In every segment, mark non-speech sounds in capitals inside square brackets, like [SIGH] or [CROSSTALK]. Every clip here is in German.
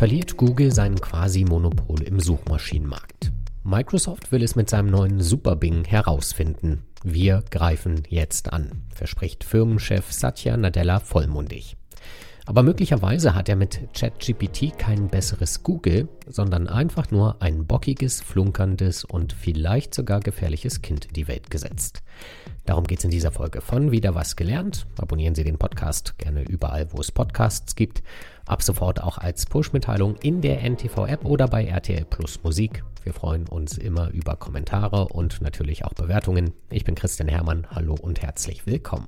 verliert Google sein Quasi-Monopol im Suchmaschinenmarkt. Microsoft will es mit seinem neuen Super Bing herausfinden. Wir greifen jetzt an, verspricht Firmenchef Satya Nadella vollmundig. Aber möglicherweise hat er mit ChatGPT kein besseres Google, sondern einfach nur ein bockiges, flunkerndes und vielleicht sogar gefährliches Kind in die Welt gesetzt. Darum geht es in dieser Folge von Wieder was gelernt. Abonnieren Sie den Podcast gerne überall, wo es Podcasts gibt. Ab sofort auch als Push-Mitteilung in der NTV-App oder bei RTL Plus Musik. Wir freuen uns immer über Kommentare und natürlich auch Bewertungen. Ich bin Christian Hermann. Hallo und herzlich willkommen.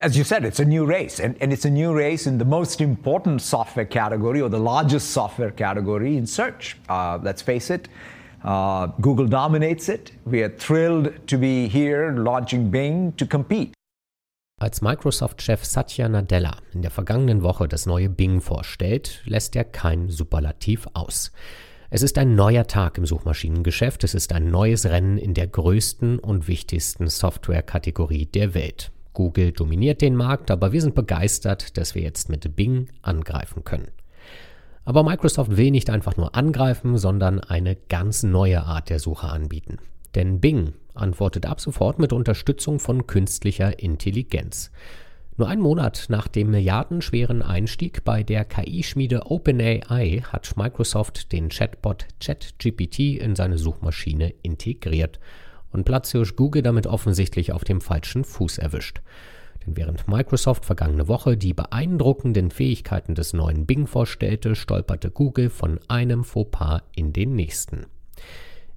As you said, it's a new race, and, and it's a new race in the most important software category or the largest software category in search. Uh, let's face it, uh, Google dominates it. We are thrilled to be here launching Bing to compete. Als Microsoft-Chef Satya Nadella in der vergangenen Woche das neue Bing vorstellt, lässt er kein Superlativ aus. Es ist ein neuer Tag im Suchmaschinengeschäft, es ist ein neues Rennen in der größten und wichtigsten Softwarekategorie der Welt. Google dominiert den Markt, aber wir sind begeistert, dass wir jetzt mit Bing angreifen können. Aber Microsoft will nicht einfach nur angreifen, sondern eine ganz neue Art der Suche anbieten. Denn Bing antwortet ab sofort mit Unterstützung von künstlicher Intelligenz. Nur einen Monat nach dem milliardenschweren Einstieg bei der KI-Schmiede OpenAI hat Microsoft den Chatbot ChatGPT in seine Suchmaschine integriert und Platzhirsch Google damit offensichtlich auf dem falschen Fuß erwischt. Denn während Microsoft vergangene Woche die beeindruckenden Fähigkeiten des neuen Bing vorstellte, stolperte Google von einem Fauxpas in den nächsten.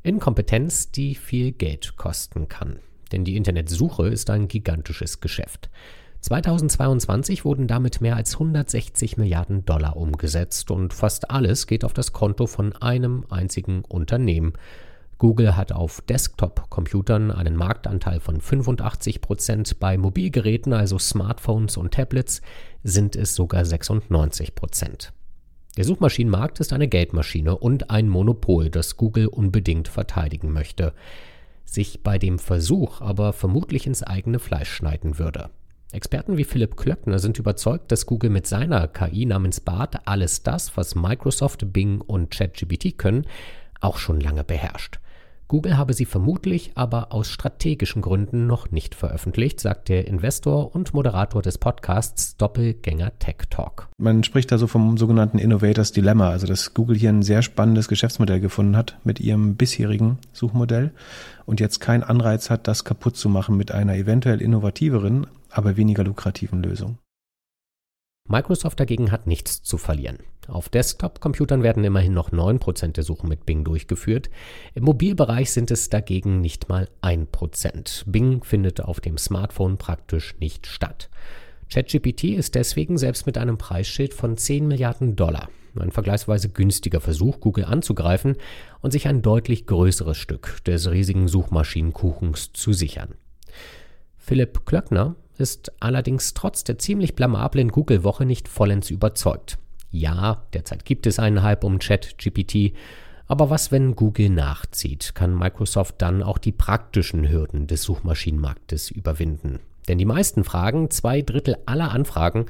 Inkompetenz, die viel Geld kosten kann. Denn die Internetsuche ist ein gigantisches Geschäft. 2022 wurden damit mehr als 160 Milliarden Dollar umgesetzt und fast alles geht auf das Konto von einem einzigen Unternehmen, Google hat auf Desktop-Computern einen Marktanteil von 85 Prozent, bei Mobilgeräten, also Smartphones und Tablets, sind es sogar 96 Prozent. Der Suchmaschinenmarkt ist eine Geldmaschine und ein Monopol, das Google unbedingt verteidigen möchte, sich bei dem Versuch aber vermutlich ins eigene Fleisch schneiden würde. Experten wie Philipp Klöckner sind überzeugt, dass Google mit seiner KI namens BART alles das, was Microsoft, Bing und ChatGPT können, auch schon lange beherrscht. Google habe sie vermutlich aber aus strategischen Gründen noch nicht veröffentlicht, sagt der Investor und Moderator des Podcasts Doppelgänger Tech Talk. Man spricht da so vom sogenannten Innovators Dilemma, also dass Google hier ein sehr spannendes Geschäftsmodell gefunden hat mit ihrem bisherigen Suchmodell und jetzt keinen Anreiz hat, das kaputt zu machen mit einer eventuell innovativeren, aber weniger lukrativen Lösung. Microsoft dagegen hat nichts zu verlieren. Auf Desktop-Computern werden immerhin noch 9% der Suchen mit Bing durchgeführt. Im Mobilbereich sind es dagegen nicht mal 1%. Bing findet auf dem Smartphone praktisch nicht statt. ChatGPT ist deswegen selbst mit einem Preisschild von 10 Milliarden Dollar ein vergleichsweise günstiger Versuch, Google anzugreifen und sich ein deutlich größeres Stück des riesigen Suchmaschinenkuchens zu sichern. Philipp Klöckner ist allerdings trotz der ziemlich blamablen Google-Woche nicht vollends überzeugt. Ja, derzeit gibt es einen Hype um ChatGPT, aber was, wenn Google nachzieht? Kann Microsoft dann auch die praktischen Hürden des Suchmaschinenmarktes überwinden? Denn die meisten Fragen, zwei Drittel aller Anfragen,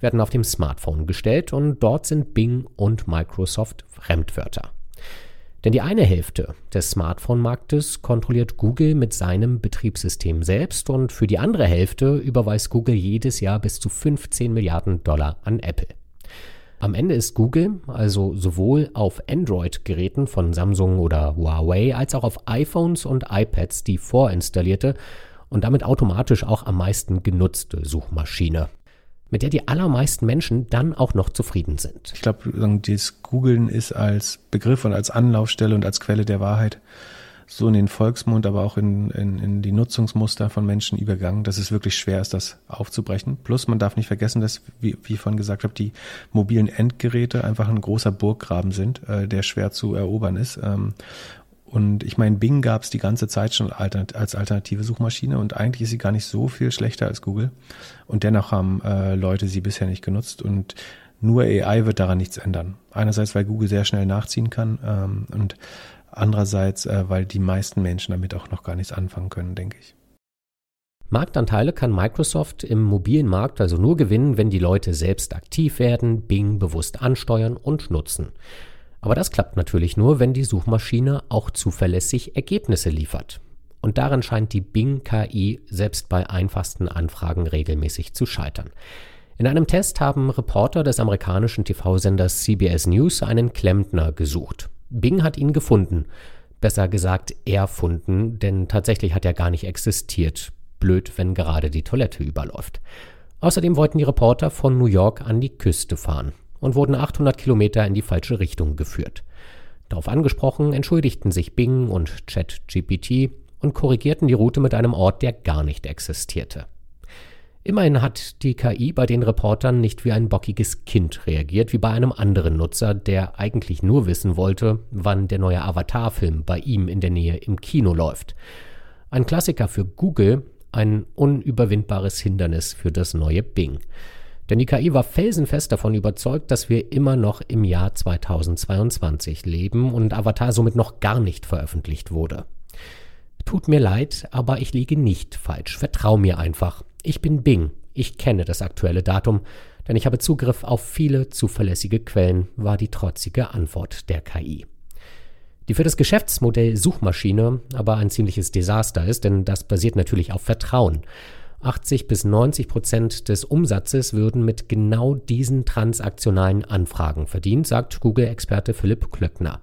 werden auf dem Smartphone gestellt und dort sind Bing und Microsoft Fremdwörter. Denn die eine Hälfte des Smartphone-Marktes kontrolliert Google mit seinem Betriebssystem selbst und für die andere Hälfte überweist Google jedes Jahr bis zu 15 Milliarden Dollar an Apple. Am Ende ist Google also sowohl auf Android-Geräten von Samsung oder Huawei als auch auf iPhones und iPads die vorinstallierte und damit automatisch auch am meisten genutzte Suchmaschine mit der die allermeisten Menschen dann auch noch zufrieden sind. Ich glaube, das Googlen ist als Begriff und als Anlaufstelle und als Quelle der Wahrheit so in den Volksmund, aber auch in, in, in die Nutzungsmuster von Menschen übergangen, dass es wirklich schwer ist, das aufzubrechen. Plus man darf nicht vergessen, dass, wie, wie ich vorhin gesagt habe, die mobilen Endgeräte einfach ein großer Burggraben sind, äh, der schwer zu erobern ist. Ähm, und ich meine, Bing gab es die ganze Zeit schon als alternative Suchmaschine und eigentlich ist sie gar nicht so viel schlechter als Google. Und dennoch haben äh, Leute sie bisher nicht genutzt und nur AI wird daran nichts ändern. Einerseits, weil Google sehr schnell nachziehen kann ähm, und andererseits, äh, weil die meisten Menschen damit auch noch gar nichts anfangen können, denke ich. Marktanteile kann Microsoft im mobilen Markt also nur gewinnen, wenn die Leute selbst aktiv werden, Bing bewusst ansteuern und nutzen. Aber das klappt natürlich nur, wenn die Suchmaschine auch zuverlässig Ergebnisse liefert. Und daran scheint die Bing KI selbst bei einfachsten Anfragen regelmäßig zu scheitern. In einem Test haben Reporter des amerikanischen TV-Senders CBS News einen Klempner gesucht. Bing hat ihn gefunden. Besser gesagt, erfunden, denn tatsächlich hat er gar nicht existiert. Blöd, wenn gerade die Toilette überläuft. Außerdem wollten die Reporter von New York an die Küste fahren und wurden 800 Kilometer in die falsche Richtung geführt. Darauf angesprochen entschuldigten sich Bing und ChatGPT und korrigierten die Route mit einem Ort, der gar nicht existierte. Immerhin hat die KI bei den Reportern nicht wie ein bockiges Kind reagiert, wie bei einem anderen Nutzer, der eigentlich nur wissen wollte, wann der neue Avatar-Film bei ihm in der Nähe im Kino läuft. Ein Klassiker für Google, ein unüberwindbares Hindernis für das neue Bing. Denn die KI war felsenfest davon überzeugt, dass wir immer noch im Jahr 2022 leben und Avatar somit noch gar nicht veröffentlicht wurde. Tut mir leid, aber ich liege nicht falsch. Vertrau mir einfach. Ich bin Bing. Ich kenne das aktuelle Datum, denn ich habe Zugriff auf viele zuverlässige Quellen, war die trotzige Antwort der KI. Die für das Geschäftsmodell Suchmaschine aber ein ziemliches Desaster ist, denn das basiert natürlich auf Vertrauen. 80 bis 90 Prozent des Umsatzes würden mit genau diesen transaktionalen Anfragen verdient, sagt Google-Experte Philipp Klöckner.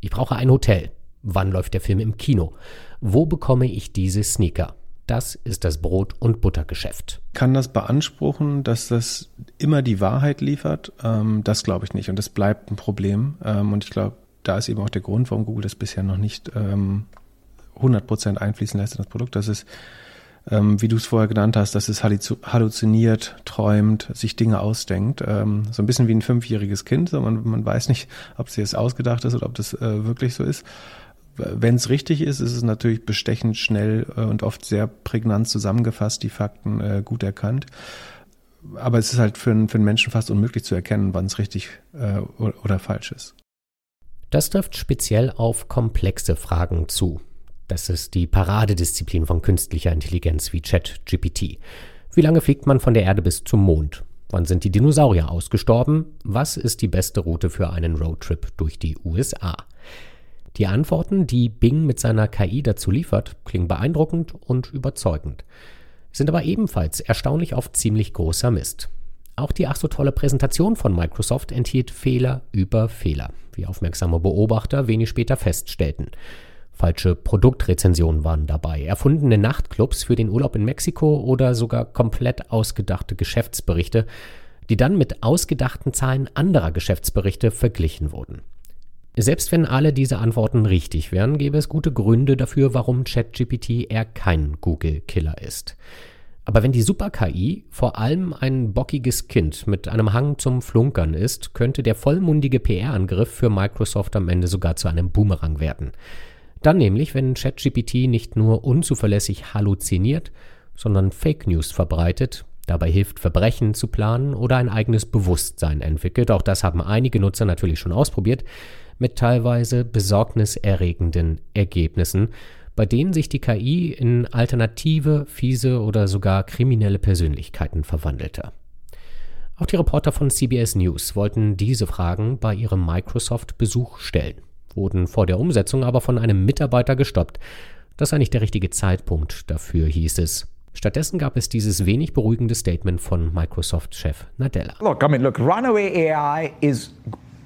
Ich brauche ein Hotel. Wann läuft der Film im Kino? Wo bekomme ich diese Sneaker? Das ist das Brot- und Buttergeschäft. Kann das beanspruchen, dass das immer die Wahrheit liefert? Ähm, das glaube ich nicht. Und das bleibt ein Problem. Ähm, und ich glaube, da ist eben auch der Grund, warum Google das bisher noch nicht ähm, 100% einfließen lässt in das Produkt. Das ist, ähm, wie du es vorher genannt hast, dass es halluziniert, träumt, sich Dinge ausdenkt. Ähm, so ein bisschen wie ein fünfjähriges Kind. So man, man weiß nicht, ob es jetzt ausgedacht ist oder ob das äh, wirklich so ist wenn es richtig ist, ist es natürlich bestechend schnell äh, und oft sehr prägnant zusammengefasst, die Fakten äh, gut erkannt. Aber es ist halt für, für einen Menschen fast unmöglich zu erkennen, wann es richtig äh, oder, oder falsch ist. Das trifft speziell auf komplexe Fragen zu. Das ist die Paradedisziplin von künstlicher Intelligenz wie ChatGPT. Wie lange fliegt man von der Erde bis zum Mond? Wann sind die Dinosaurier ausgestorben? Was ist die beste Route für einen Roadtrip durch die USA? Die Antworten, die Bing mit seiner KI dazu liefert, klingen beeindruckend und überzeugend, sind aber ebenfalls erstaunlich auf ziemlich großer Mist. Auch die ach so tolle Präsentation von Microsoft enthielt Fehler über Fehler, wie aufmerksame Beobachter wenig später feststellten. Falsche Produktrezensionen waren dabei, erfundene Nachtclubs für den Urlaub in Mexiko oder sogar komplett ausgedachte Geschäftsberichte, die dann mit ausgedachten Zahlen anderer Geschäftsberichte verglichen wurden. Selbst wenn alle diese Antworten richtig wären, gäbe es gute Gründe dafür, warum ChatGPT eher kein Google-Killer ist. Aber wenn die Super-KI vor allem ein bockiges Kind mit einem Hang zum Flunkern ist, könnte der vollmundige PR-Angriff für Microsoft am Ende sogar zu einem Boomerang werden. Dann nämlich, wenn ChatGPT nicht nur unzuverlässig halluziniert, sondern Fake News verbreitet, dabei hilft, Verbrechen zu planen oder ein eigenes Bewusstsein entwickelt. Auch das haben einige Nutzer natürlich schon ausprobiert mit teilweise besorgniserregenden Ergebnissen, bei denen sich die KI in alternative, fiese oder sogar kriminelle Persönlichkeiten verwandelte. Auch die Reporter von CBS News wollten diese Fragen bei ihrem Microsoft-Besuch stellen, wurden vor der Umsetzung aber von einem Mitarbeiter gestoppt. Das sei nicht der richtige Zeitpunkt dafür, hieß es. Stattdessen gab es dieses wenig beruhigende Statement von Microsoft-Chef Nadella. Look, I mean, look, runaway AI is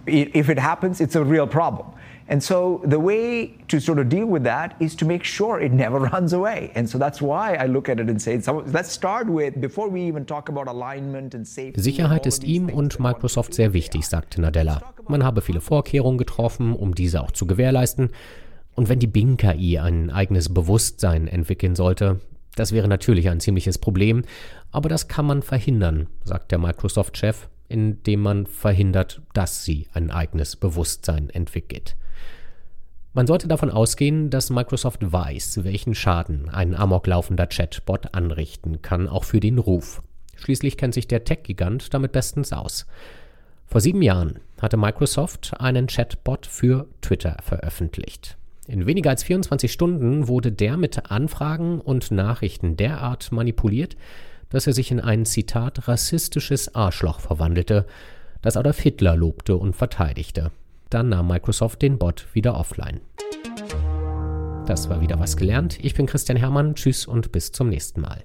if it happens, it's a real problem. And so the way to sort of deal with that is to make sure it never [LAUGHS] runs away. And so that's why I look at it and say, let's start with, before we even talk about alignment and safety. Sicherheit ist ihm und Microsoft sehr wichtig, sagte Nadella. Man habe viele Vorkehrungen getroffen, um diese auch zu gewährleisten. Und wenn die Bing-KI ein eigenes Bewusstsein entwickeln sollte, das wäre natürlich ein ziemliches Problem, aber das kann man verhindern, sagt der Microsoft-Chef indem man verhindert, dass sie ein eigenes Bewusstsein entwickelt. Man sollte davon ausgehen, dass Microsoft weiß, welchen Schaden ein amoklaufender Chatbot anrichten kann, auch für den Ruf. Schließlich kennt sich der Tech-Gigant damit bestens aus. Vor sieben Jahren hatte Microsoft einen Chatbot für Twitter veröffentlicht. In weniger als 24 Stunden wurde der mit Anfragen und Nachrichten derart manipuliert, dass er sich in ein Zitat rassistisches Arschloch verwandelte, das Adolf Hitler lobte und verteidigte. Dann nahm Microsoft den Bot wieder offline. Das war wieder was gelernt. Ich bin Christian Hermann. Tschüss und bis zum nächsten Mal.